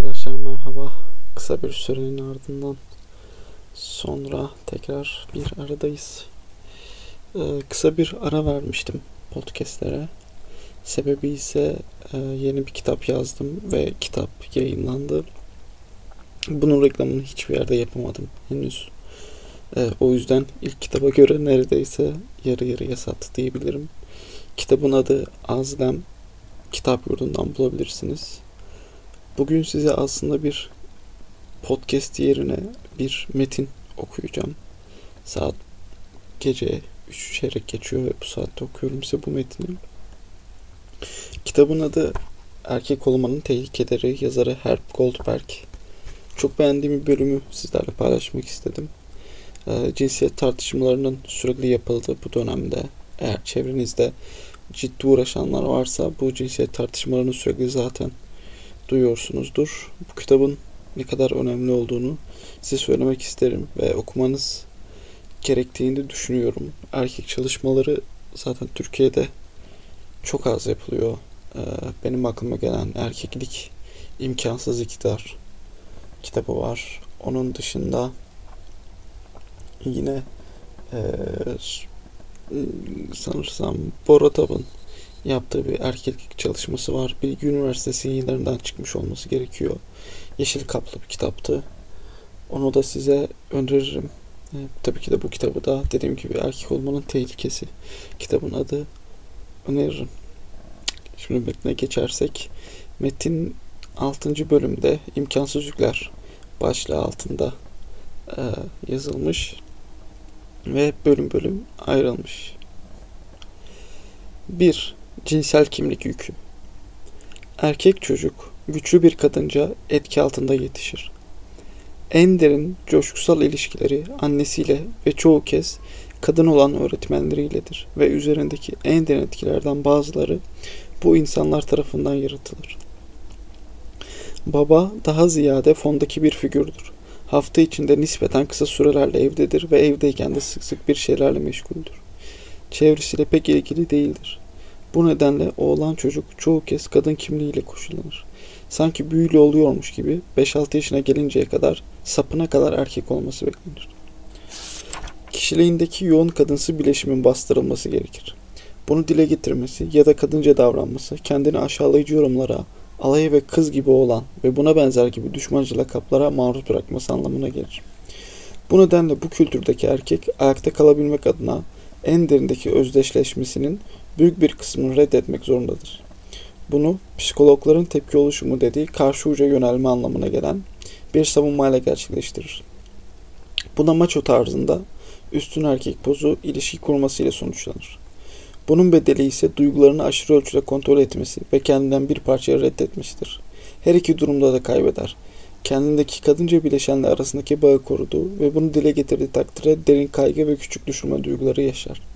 Arkadaşlar merhaba. Kısa bir sürenin ardından sonra tekrar bir aradayız. Ee, kısa bir ara vermiştim podcastlere. Sebebi ise e, yeni bir kitap yazdım ve kitap yayınlandı. Bunun reklamını hiçbir yerde yapamadım henüz. E, o yüzden ilk kitaba göre neredeyse yarı yarıya sattı diyebilirim. Kitabın adı Azlem. Kitap yurdundan bulabilirsiniz. Bugün size aslında bir podcast yerine bir metin okuyacağım. Saat gece 3 çeyrek geçiyor ve bu saatte okuyorum size bu metni. Kitabın adı Erkek Olmanın Tehlikeleri yazarı Herb Goldberg. Çok beğendiğim bir bölümü sizlerle paylaşmak istedim. E, cinsiyet tartışmalarının sürekli yapıldığı bu dönemde eğer çevrenizde ciddi uğraşanlar varsa bu cinsiyet tartışmalarını sürekli zaten duyuyorsunuzdur. Bu kitabın ne kadar önemli olduğunu size söylemek isterim ve okumanız gerektiğini düşünüyorum. Erkek çalışmaları zaten Türkiye'de çok az yapılıyor. Ee, benim aklıma gelen Erkeklik imkansız iktidar kitabı var. Onun dışında yine e, sanırsam Boratov'un yaptığı bir erkeklik çalışması var. Bilgi Üniversitesi yayınlarından çıkmış olması gerekiyor. Yeşil kaplı bir kitaptı. Onu da size öneririm. E, tabii ki de bu kitabı da dediğim gibi erkek olmanın tehlikesi. Kitabın adı öneririm. Şimdi metne geçersek metin 6. bölümde imkansız yükler başlığı altında e, yazılmış ve bölüm bölüm ayrılmış. 1. Cinsel kimlik yükü. Erkek çocuk güçlü bir kadınca etki altında yetişir. En derin coşkusal ilişkileri annesiyle ve çoğu kez kadın olan öğretmenleriyledir ve üzerindeki en derin etkilerden bazıları bu insanlar tarafından yaratılır. Baba daha ziyade fondaki bir figürdür. Hafta içinde nispeten kısa sürelerle evdedir ve evdeyken de sık sık bir şeylerle meşguldür. Çevresiyle pek ilgili değildir. Bu nedenle oğlan çocuk çoğu kez kadın kimliğiyle koşullanır. Sanki büyülü oluyormuş gibi 5-6 yaşına gelinceye kadar sapına kadar erkek olması beklenir. Kişiliğindeki yoğun kadınsı bileşimin bastırılması gerekir. Bunu dile getirmesi ya da kadınca davranması kendini aşağılayıcı yorumlara, alay ve kız gibi olan ve buna benzer gibi düşmancı lakaplara maruz bırakması anlamına gelir. Bu nedenle bu kültürdeki erkek ayakta kalabilmek adına en derindeki özdeşleşmesinin büyük bir kısmını reddetmek zorundadır. Bunu psikologların tepki oluşumu dediği karşı uca yönelme anlamına gelen bir savunmayla gerçekleştirir. Buna maço tarzında üstün erkek pozu ilişki kurmasıyla sonuçlanır. Bunun bedeli ise duygularını aşırı ölçüde kontrol etmesi ve kendinden bir parçayı reddetmesidir. Her iki durumda da kaybeder. Kendindeki kadınca bileşenle arasındaki bağı koruduğu ve bunu dile getirdiği takdirde derin kaygı ve küçük düşürme duyguları yaşar.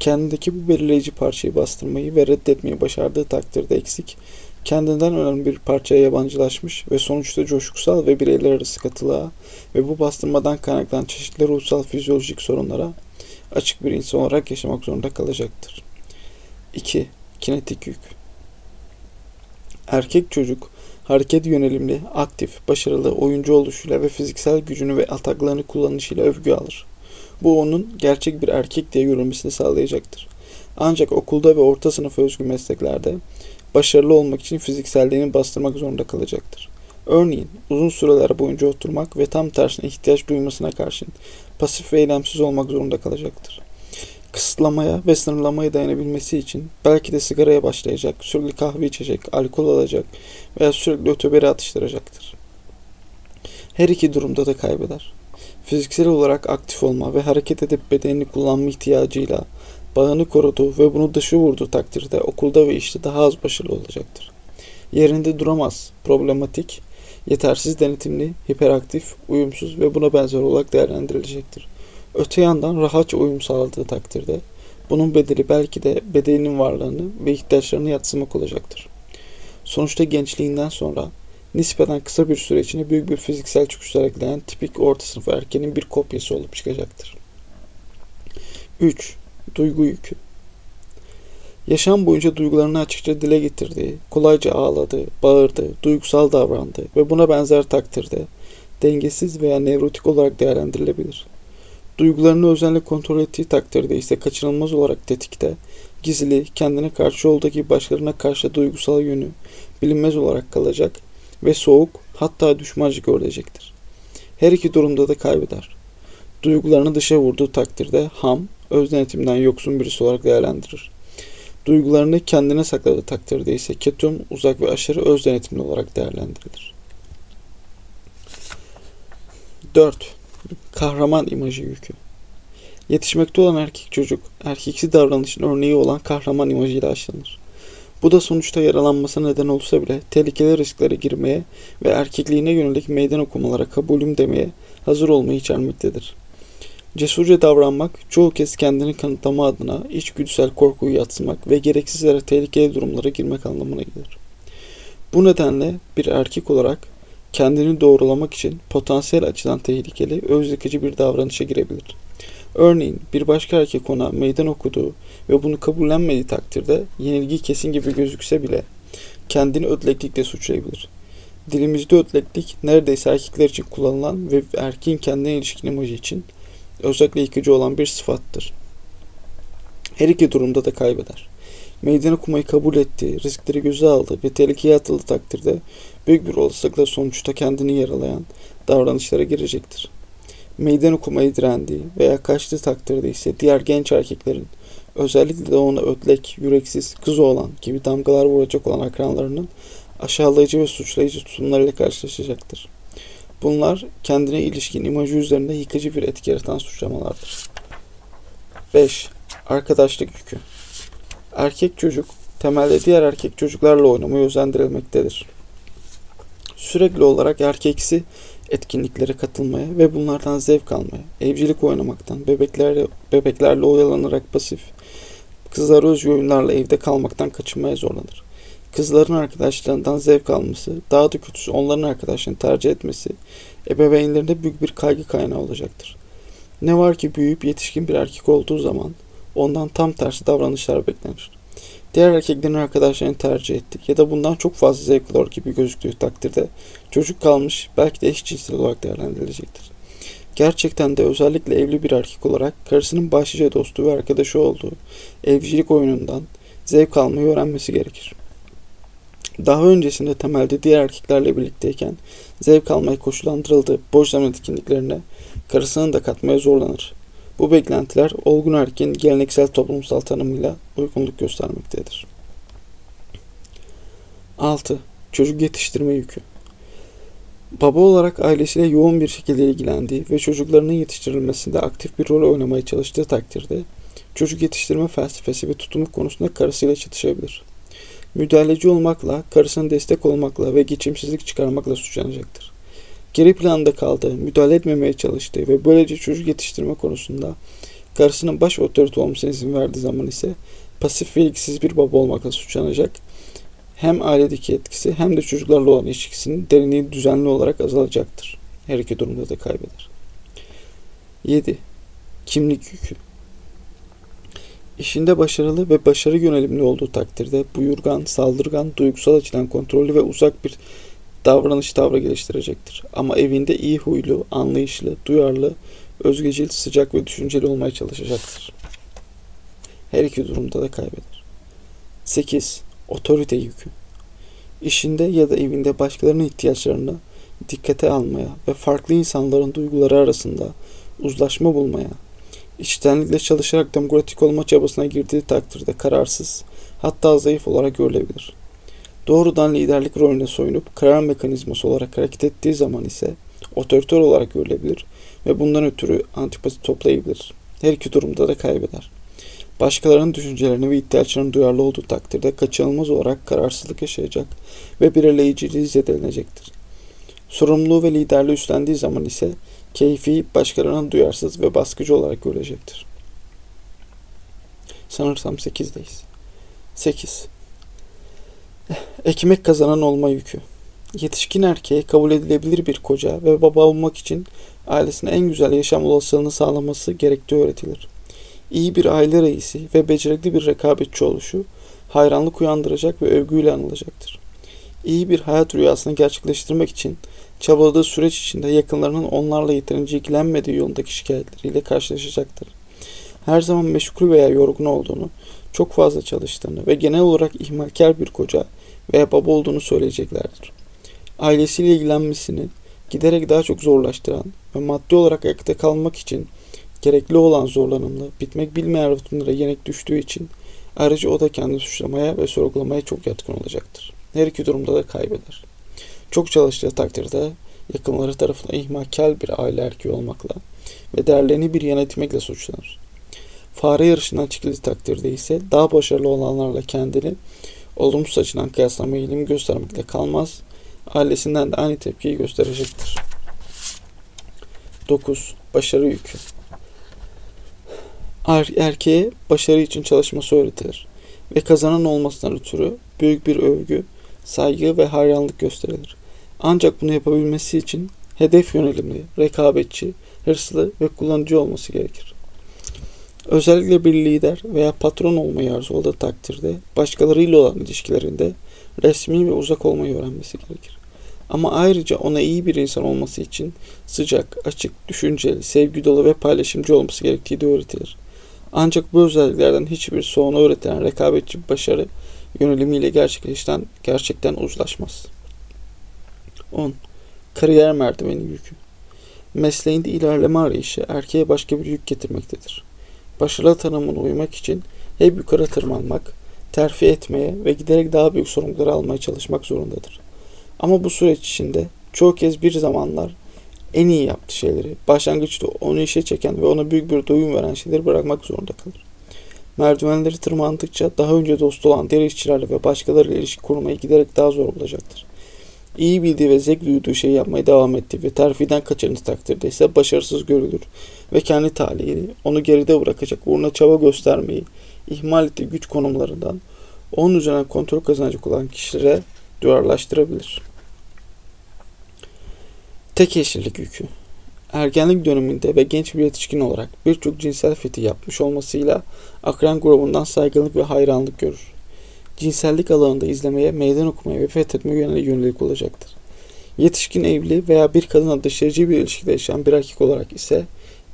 Kendindeki bu belirleyici parçayı bastırmayı ve reddetmeyi başardığı takdirde eksik, kendinden önemli bir parçaya yabancılaşmış ve sonuçta coşkusal ve bireyler arası katılığa ve bu bastırmadan kaynaklanan çeşitli ruhsal fizyolojik sorunlara açık bir insan olarak yaşamak zorunda kalacaktır. 2. Kinetik yük Erkek çocuk hareket yönelimli, aktif, başarılı oyuncu oluşuyla ve fiziksel gücünü ve ataklarını kullanışıyla övgü alır. Bu onun gerçek bir erkek diye görülmesini sağlayacaktır. Ancak okulda ve orta sınıf özgü mesleklerde başarılı olmak için fizikselliğini bastırmak zorunda kalacaktır. Örneğin uzun süreler boyunca oturmak ve tam tersine ihtiyaç duymasına karşın pasif ve eylemsiz olmak zorunda kalacaktır. Kısıtlamaya ve sınırlamaya dayanabilmesi için belki de sigaraya başlayacak, sürekli kahve içecek, alkol alacak veya sürekli öteberi atıştıracaktır. Her iki durumda da kaybeder. Fiziksel olarak aktif olma ve hareket edip bedenini kullanma ihtiyacıyla bağını koruduğu ve bunu dışı vurduğu takdirde okulda ve işte daha az başarılı olacaktır. Yerinde duramaz, problematik, yetersiz denetimli, hiperaktif, uyumsuz ve buna benzer olarak değerlendirilecektir. Öte yandan rahatça uyum sağladığı takdirde bunun bedeli belki de bedeninin varlığını ve ihtiyaçlarını yatsımak olacaktır. Sonuçta gençliğinden sonra nispeten kısa bir süre içinde büyük bir fiziksel çıkışlar ekleyen tipik orta sınıf erkeğin bir kopyası olup çıkacaktır. 3. Duygu yükü Yaşam boyunca duygularını açıkça dile getirdiği, kolayca ağladı, bağırdı, duygusal davrandı ve buna benzer takdirde dengesiz veya nevrotik olarak değerlendirilebilir. Duygularını özenle kontrol ettiği takdirde ise kaçınılmaz olarak tetikte, gizli, kendine karşı olduğu gibi başkalarına karşı duygusal yönü bilinmez olarak kalacak ve soğuk hatta düşmancı görülecektir. Her iki durumda da kaybeder. Duygularını dışa vurduğu takdirde ham, öz denetimden yoksun birisi olarak değerlendirir. Duygularını kendine sakladığı takdirde ise ketum, uzak ve aşırı öz denetimli olarak değerlendirilir. 4. Kahraman imajı yükü. Yetişmekte olan erkek çocuk, erkeksi davranışın örneği olan kahraman imajıyla aşılanır. Bu da sonuçta yaralanmasına neden olsa bile tehlikeli risklere girmeye ve erkekliğine yönelik meydan okumalara kabulüm demeye hazır olmayı içermektedir. Cesurca davranmak çoğu kez kendini kanıtlama adına içgüdüsel korkuyu yatsımak ve gereksiz yere tehlikeli durumlara girmek anlamına gelir. Bu nedenle bir erkek olarak kendini doğrulamak için potansiyel açıdan tehlikeli, öz bir davranışa girebilir. Örneğin bir başka erkek ona meydan okuduğu ve bunu kabullenmediği takdirde yenilgi kesin gibi gözükse bile kendini ödleklikle suçlayabilir. Dilimizde ödleklik neredeyse erkekler için kullanılan ve erkeğin kendine ilişkin imajı için özellikle yıkıcı olan bir sıfattır. Her iki durumda da kaybeder. Meydan okumayı kabul etti, riskleri göze aldı ve tehlikeye atıldığı takdirde büyük bir olasılıkla sonuçta kendini yaralayan davranışlara girecektir. Meydan okumayı direndiği veya kaçtığı takdirde ise diğer genç erkeklerin özellikle de ona ötlek, yüreksiz, kız olan gibi damgalar vuracak olan akranlarının aşağılayıcı ve suçlayıcı tutumlarıyla karşılaşacaktır. Bunlar kendine ilişkin imajı üzerinde yıkıcı bir etki yaratan suçlamalardır. 5. Arkadaşlık yükü Erkek çocuk temelde diğer erkek çocuklarla oynamayı özendirilmektedir. Sürekli olarak erkeksi etkinliklere katılmaya ve bunlardan zevk almaya, evcilik oynamaktan, bebeklerle, bebeklerle oyalanarak pasif, kızlar özgü oyunlarla evde kalmaktan kaçınmaya zorlanır. Kızların arkadaşlarından zevk alması, daha da kötüsü onların arkadaşlarını tercih etmesi, ebeveynlerinde büyük bir kaygı kaynağı olacaktır. Ne var ki büyüyüp yetişkin bir erkek olduğu zaman ondan tam tersi davranışlar beklenir. Diğer erkeklerin arkadaşlarını tercih etti ya da bundan çok fazla zevk alır gibi gözüktüğü takdirde çocuk kalmış belki de eşcinsel olarak değerlendirilecektir. Gerçekten de özellikle evli bir erkek olarak karısının başlıca dostu ve arkadaşı olduğu evcilik oyunundan zevk almayı öğrenmesi gerekir. Daha öncesinde temelde diğer erkeklerle birlikteyken zevk almaya koşullandırıldığı boş zaman etkinliklerine karısının da katmaya zorlanır. Bu beklentiler olgun erkeğin geleneksel toplumsal tanımıyla uygunluk göstermektedir. 6. Çocuk yetiştirme yükü Baba olarak ailesiyle yoğun bir şekilde ilgilendiği ve çocuklarının yetiştirilmesinde aktif bir rol oynamaya çalıştığı takdirde çocuk yetiştirme felsefesi ve tutumu konusunda karısıyla çatışabilir. Müdahaleci olmakla, karısına destek olmakla ve geçimsizlik çıkarmakla suçlanacaktır. Geri planda kaldığı, müdahale etmemeye çalıştığı ve böylece çocuk yetiştirme konusunda karısının baş otorite olmasına izin verdiği zaman ise pasif ve ilgisiz bir baba olmakla suçlanacak. Hem ailedeki etkisi hem de çocuklarla olan ilişkisinin derinliği düzenli olarak azalacaktır. Her iki durumda da kaybeder. 7. Kimlik yükü İşinde başarılı ve başarı yönelimli olduğu takdirde buyurgan, saldırgan, duygusal açıdan kontrollü ve uzak bir davranış tavrı geliştirecektir. Ama evinde iyi huylu, anlayışlı, duyarlı, özgecil, sıcak ve düşünceli olmaya çalışacaktır. Her iki durumda da kaybeder. 8. Otorite yükü. İşinde ya da evinde başkalarının ihtiyaçlarını dikkate almaya ve farklı insanların duyguları arasında uzlaşma bulmaya, içtenlikle çalışarak demokratik olma çabasına girdiği takdirde kararsız, hatta zayıf olarak görülebilir. Doğrudan liderlik rolüne soyunup karar mekanizması olarak hareket ettiği zaman ise otoriter olarak görülebilir ve bundan ötürü antipati toplayabilir. Her iki durumda da kaybeder. Başkalarının düşüncelerine ve ihtiyaçlarına duyarlı olduğu takdirde kaçınılmaz olarak kararsızlık yaşayacak ve belirleyiciliği zedelenecektir. Sorumluluğu ve liderliği üstlendiği zaman ise keyfi başkalarına duyarsız ve baskıcı olarak görecektir. Sanırsam 8'deyiz. 8. Ekmek kazanan olma yükü. Yetişkin erkeğe kabul edilebilir bir koca ve baba olmak için ailesine en güzel yaşam olasılığını sağlaması gerektiği öğretilir. İyi bir aile reisi ve becerikli bir rekabetçi oluşu hayranlık uyandıracak ve övgüyle anılacaktır. İyi bir hayat rüyasını gerçekleştirmek için çabaladığı süreç içinde yakınlarının onlarla yeterince ilgilenmediği yolundaki şikayetleriyle karşılaşacaktır. Her zaman meşgul veya yorgun olduğunu, çok fazla çalıştığını ve genel olarak ihmalkar bir koca veya baba olduğunu söyleyeceklerdir. Ailesiyle ilgilenmesini giderek daha çok zorlaştıran ve maddi olarak ayakta kalmak için gerekli olan zorlanımlı, bitmek bilmeyen rutinlere yenik düştüğü için ayrıca o da kendini suçlamaya ve sorgulamaya çok yatkın olacaktır. Her iki durumda da kaybeder. Çok çalıştığı takdirde yakınları tarafından ihmalkar bir aile erkeği olmakla ve değerlerini bir yana etmekle suçlanır. Fare yarışından çıkıldığı takdirde ise daha başarılı olanlarla kendini olumsuz açıdan kıyaslama eğilimi göstermekle kalmaz, ailesinden de aynı tepkiyi gösterecektir. 9. Başarı yükü er Erkeğe başarı için çalışması öğretilir ve kazanan olmasından ötürü büyük bir övgü, saygı ve hayranlık gösterilir. Ancak bunu yapabilmesi için hedef yönelimli, rekabetçi, hırslı ve kullanıcı olması gerekir. Özellikle bir lider veya patron olmayı arzuladığı takdirde başkalarıyla olan ilişkilerinde resmi ve uzak olmayı öğrenmesi gerekir. Ama ayrıca ona iyi bir insan olması için sıcak, açık, düşünceli, sevgi dolu ve paylaşımcı olması gerektiği de öğretilir. Ancak bu özelliklerden hiçbir sonra öğretilen rekabetçi başarı yönelimiyle gerçekleşten gerçekten uzlaşmaz. 10. Kariyer merdiveni yükü. Mesleğinde ilerleme arayışı erkeğe başka bir yük getirmektedir. Başarılı tanımına uymak için hep yukarı tırmanmak, terfi etmeye ve giderek daha büyük sorumlulukları almaya çalışmak zorundadır. Ama bu süreç içinde çoğu kez bir zamanlar en iyi yaptığı şeyleri, başlangıçta onu işe çeken ve ona büyük bir doyum veren şeyleri bırakmak zorunda kalır. Merdivenleri tırmandıkça daha önce dost olan diğer işçilerle ve başkalarıyla ilişki kurmayı giderek daha zor bulacaktır. İyi bildiği ve zevk duyduğu şeyi yapmaya devam ettiği ve terfiden kaçırdığı takdirde ise başarısız görülür ve kendi talihini onu geride bırakacak uğruna çaba göstermeyi ihmal ettiği güç konumlarından onun üzerine kontrol kazanacak olan kişilere duyarlaştırabilir. Tek eşlilik yükü. Ergenlik döneminde ve genç bir yetişkin olarak birçok cinsel fethi yapmış olmasıyla akran grubundan saygınlık ve hayranlık görür. Cinsellik alanında izlemeye, meydan okumaya ve fethetmeye yönelik yönelik olacaktır. Yetişkin evli veya bir kadınla dışarıcı bir ilişkide yaşayan bir erkek olarak ise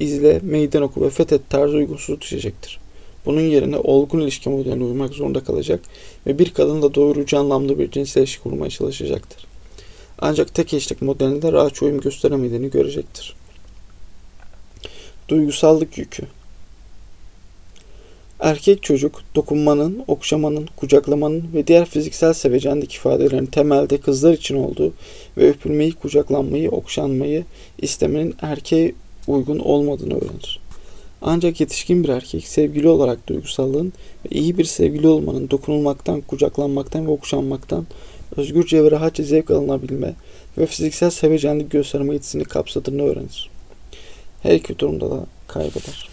izle, meydan oku ve fethet tarzı uygunsuz düşecektir. Bunun yerine olgun ilişki modeline uymak zorunda kalacak ve bir kadınla doyurucu anlamlı bir cinsel ilişki kurmaya çalışacaktır. Ancak tek eşlik modelinde rahatça uyum gösteremediğini görecektir. Duygusallık yükü Erkek çocuk dokunmanın, okşamanın, kucaklamanın ve diğer fiziksel sevecenlik ifadelerin temelde kızlar için olduğu ve öpülmeyi, kucaklanmayı, okşanmayı istemenin erkeğe uygun olmadığını öğrenir. Ancak yetişkin bir erkek sevgili olarak duygusallığın ve iyi bir sevgili olmanın dokunulmaktan, kucaklanmaktan ve okşanmaktan özgürce ve rahatça zevk alınabilme ve fiziksel sevecenlik gösterme yetisini kapsadığını öğrenir. Her iki durumda da kaybeder.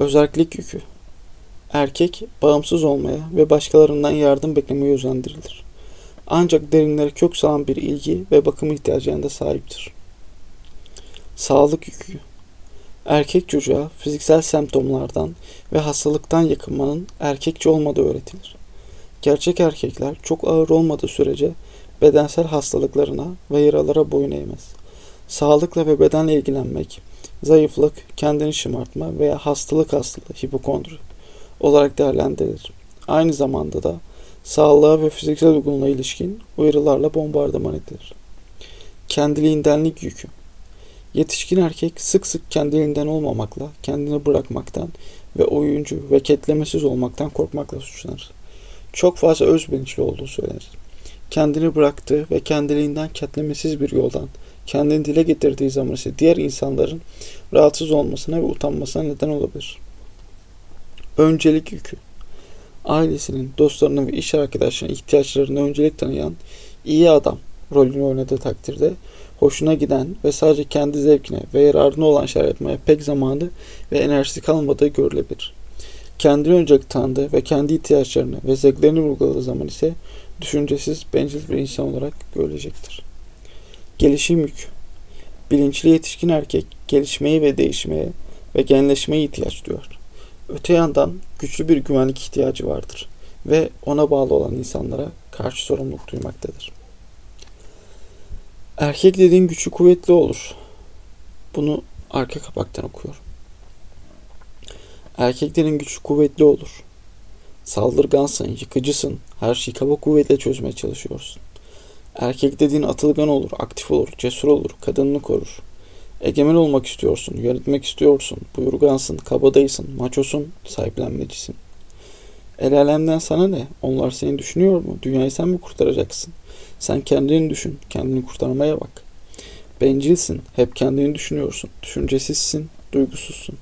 Özellik yükü. Erkek bağımsız olmaya ve başkalarından yardım beklemeye özendirilir. Ancak derinlere kök salan bir ilgi ve bakım ihtiyacına sahiptir. Sağlık yükü. Erkek çocuğa fiziksel semptomlardan ve hastalıktan yakınmanın erkekçe olmadığı öğretilir. Gerçek erkekler çok ağır olmadığı sürece bedensel hastalıklarına ve yaralara boyun eğmez. Sağlıkla ve bedenle ilgilenmek, zayıflık, kendini şımartma veya hastalık hastalığı, hipokondri olarak değerlendirilir. Aynı zamanda da sağlığa ve fiziksel uygunluğa ilişkin uyarılarla bombardıman edilir. Kendiliğindenlik yükü Yetişkin erkek sık sık kendiliğinden olmamakla, kendini bırakmaktan ve oyuncu ve ketlemesiz olmaktan korkmakla suçlanır. Çok fazla özbilinçli olduğu söylenir. Kendini bıraktığı ve kendiliğinden ketlemesiz bir yoldan kendini dile getirdiği zaman ise diğer insanların rahatsız olmasına ve utanmasına neden olabilir. Öncelik yükü Ailesinin, dostlarının ve iş arkadaşlarının ihtiyaçlarına öncelik tanıyan iyi adam rolünü oynadığı takdirde hoşuna giden ve sadece kendi zevkine ve yararına olan şeyler yapmaya pek zamanı ve enerjisi kalmadığı görülebilir. Kendini öncelik tanıdığı ve kendi ihtiyaçlarını ve zevklerini vurguladığı zaman ise düşüncesiz, bencil bir insan olarak görülecektir. Gelişim yük Bilinçli yetişkin erkek gelişmeye ve değişmeye ve genleşmeye ihtiyaç duyar. Öte yandan güçlü bir güvenlik ihtiyacı vardır ve ona bağlı olan insanlara karşı sorumluluk duymaktadır. Erkek dediğin güçlü kuvvetli olur. Bunu arka kapaktan okuyorum. Erkeklerin güçlü kuvvetli olur. Saldırgansın, yıkıcısın, her şeyi kaba kuvvetle çözmeye çalışıyorsun. Erkek dediğin atılgan olur, aktif olur, cesur olur, kadınını korur. Egemen olmak istiyorsun, yönetmek istiyorsun, buyurgansın, kabadayısın, maçosun, sahiplenmecisin. El alemden sana ne? Onlar seni düşünüyor mu? Dünyayı sen mi kurtaracaksın? Sen kendini düşün, kendini kurtarmaya bak. Bencilsin, hep kendini düşünüyorsun, düşüncesizsin, duygusuzsun.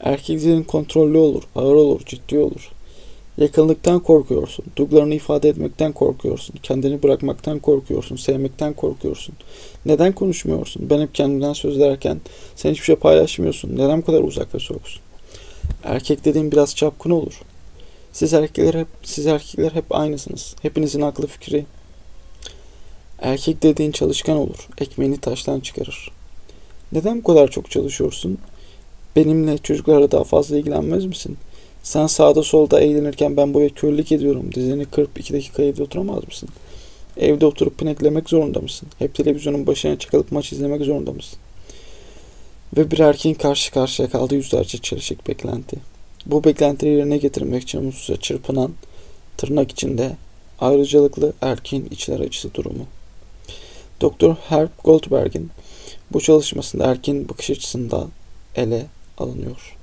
Erkeklerin kontrollü olur, ağır olur, ciddi olur. Yakınlıktan korkuyorsun, duygularını ifade etmekten korkuyorsun, kendini bırakmaktan korkuyorsun, sevmekten korkuyorsun. Neden konuşmuyorsun? Ben hep kendimden söz ederken sen hiçbir şey paylaşmıyorsun. Neden bu kadar uzak ve soğuksun? Erkek dediğin biraz çapkın olur. Siz erkekler hep siz erkekler hep aynısınız. Hepinizin aklı fikri. Erkek dediğin çalışkan olur. Ekmeğini taştan çıkarır. Neden bu kadar çok çalışıyorsun? Benimle çocuklarla daha fazla ilgilenmez misin? Sen sağda solda eğlenirken ben buraya körlük ediyorum. Dizini kırıp iki dakika evde oturamaz mısın? Evde oturup pineklemek zorunda mısın? Hep televizyonun başına çıkılıp maç izlemek zorunda mısın? Ve bir erkeğin karşı karşıya kaldığı yüzlerce çelişik beklenti. Bu beklentileri yerine getirmek için mutsuzca çırpınan, tırnak içinde ayrıcalıklı erkeğin içler acısı durumu. Doktor Herb Goldberg'in bu çalışmasında erkeğin bakış açısında ele alınıyor.